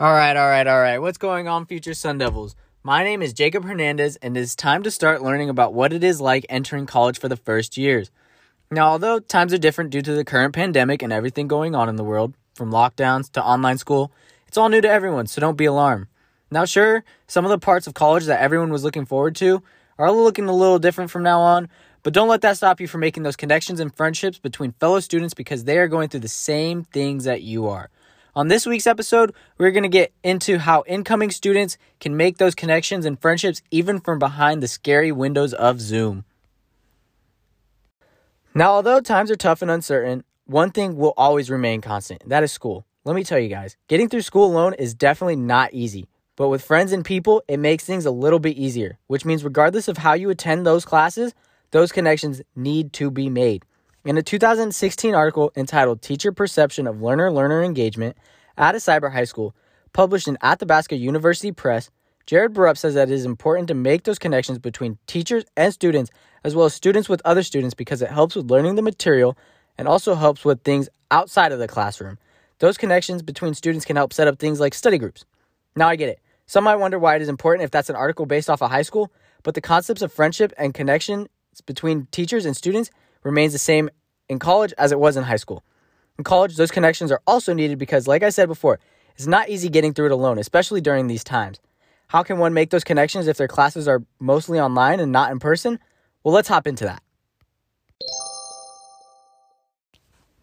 All right, all right, all right. What's going on, future Sun Devils? My name is Jacob Hernandez, and it is time to start learning about what it is like entering college for the first years. Now, although times are different due to the current pandemic and everything going on in the world, from lockdowns to online school, it's all new to everyone, so don't be alarmed. Now, sure, some of the parts of college that everyone was looking forward to are looking a little different from now on, but don't let that stop you from making those connections and friendships between fellow students because they are going through the same things that you are. On this week's episode, we're going to get into how incoming students can make those connections and friendships even from behind the scary windows of Zoom. Now, although times are tough and uncertain, one thing will always remain constant that is school. Let me tell you guys, getting through school alone is definitely not easy. But with friends and people, it makes things a little bit easier, which means regardless of how you attend those classes, those connections need to be made. In a 2016 article entitled Teacher Perception of Learner Learner Engagement at a Cyber High School, published in Athabasca University Press, Jered Borup says that it is important to make those connections between teachers and students, as well as students with other students, because it helps with learning the material and also helps with things outside of the classroom. Those connections between students can help set up things like study groups. Now I get it. Some might wonder why it is important if that's an article based off of high school, but the concepts of friendship and connection between teachers and students remains the same in college as it was in high school. In college, those connections are also needed because, like I said before, it's not easy getting through it alone, especially during these times. How can one make those connections if their classes are mostly online and not in person? Well, let's hop into that.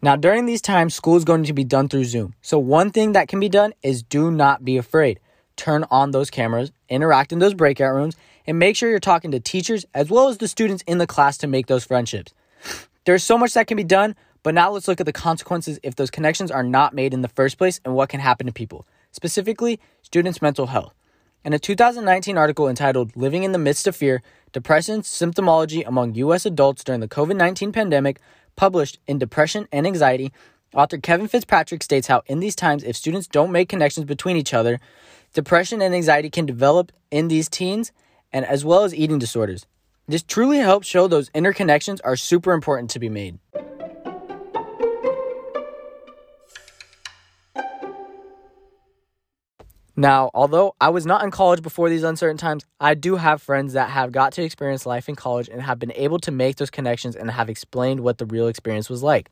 Now, during these times, school is going to be done through Zoom. So, one thing that can be done is do not be afraid. Turn on those cameras, interact in those breakout rooms, and make sure you're talking to teachers as well as the students in the class to make those friendships. There's so much that can be done, but now let's look at the consequences if those connections are not made in the first place and what can happen to people, specifically students' mental health. In a 2019 article entitled Living in the Midst of Fear Depression Symptomology Among U.S. Adults During the COVID 19 Pandemic, published in Depression and Anxiety, author Kevin Fitzpatrick states how, in these times, if students don't make connections between each other, depression and anxiety can develop in these teens, and as well as eating disorders. This truly helps show those interconnections are super important to be made. Now, although I was not in college before these uncertain times, I do have friends that have got to experience life in college and have been able to make those connections and have explained what the real experience was like.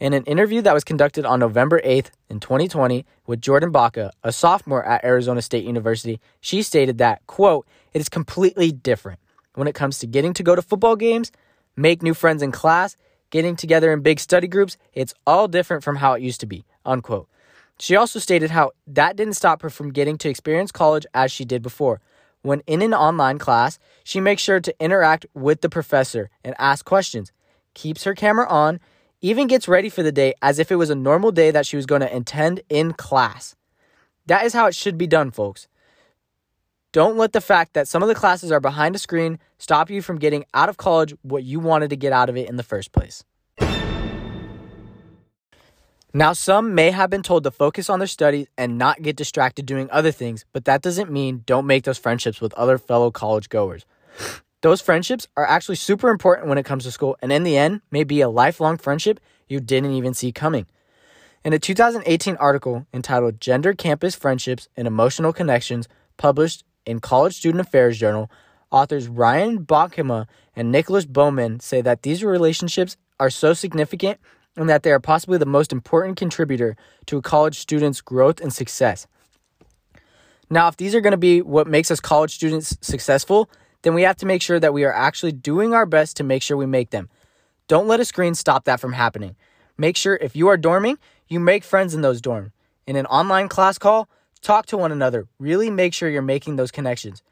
In an interview that was conducted on November 8th in 2020 with Jordan Baca, a sophomore at Arizona State University, she stated that, quote, it is completely different when it comes to getting to go to football games, make new friends in class, getting together in big study groups, it's all different from how it used to be, unquote. She also stated how that didn't stop her from getting to experience college as she did before. When in an online class, she makes sure to interact with the professor and ask questions, keeps her camera on, even gets ready for the day as if it was a normal day that she was going to attend in class. That is how it should be done, folks. Don't let the fact that some of the classes are behind a screen stop you from getting out of college what you wanted to get out of it in the first place. Now, some may have been told to focus on their studies and not get distracted doing other things, but that doesn't mean don't make those friendships with other fellow college goers. Those friendships are actually super important when it comes to school, and in the end, may be a lifelong friendship you didn't even see coming. In a 2018 article entitled Gender Campus Friendships and Emotional Connections, published in College Student Affairs Journal, authors Ryan Bronkema and Nicholas Bowman say that these relationships are so significant and that they are possibly the most important contributor to a college student's growth and success. Now, if these are going to be what makes us college students successful, then we have to make sure that we are actually doing our best to make sure we make them. Don't let a screen stop that from happening. Make sure if you are dorming, you make friends in those dorms. In an online class call, Talk to one another. Really make sure you're making those connections.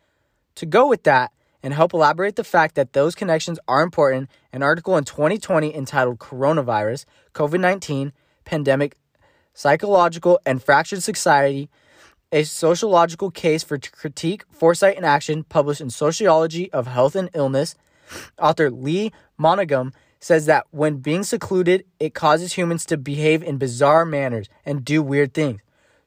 To go with that and help elaborate the fact that those connections are important, an article in 2020 entitled Coronavirus, COVID 19, Pandemic, Psychological and Fractured Society, a sociological case for critique, foresight, and action, published in Sociology of Health and Illness. Author Lee Monaghan says that when being secluded, it causes humans to behave in bizarre manners and do weird things.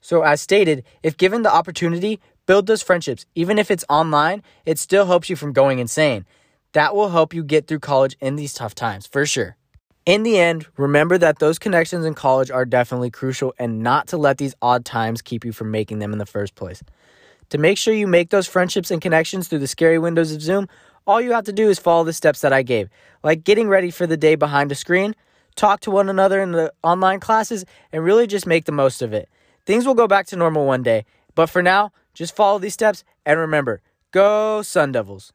So, as stated, if given the opportunity, build those friendships. Even if it's online, it still helps you from going insane. That will help you get through college in these tough times, for sure. In the end, remember that those connections in college are definitely crucial and not to let these odd times keep you from making them in the first place. To make sure you make those friendships and connections through the scary windows of Zoom, all you have to do is follow the steps that I gave, like getting ready for the day behind a screen, talk to one another in the online classes, and really just make the most of it. Things will go back to normal one day, but for now, just follow these steps and remember go Sun Devils.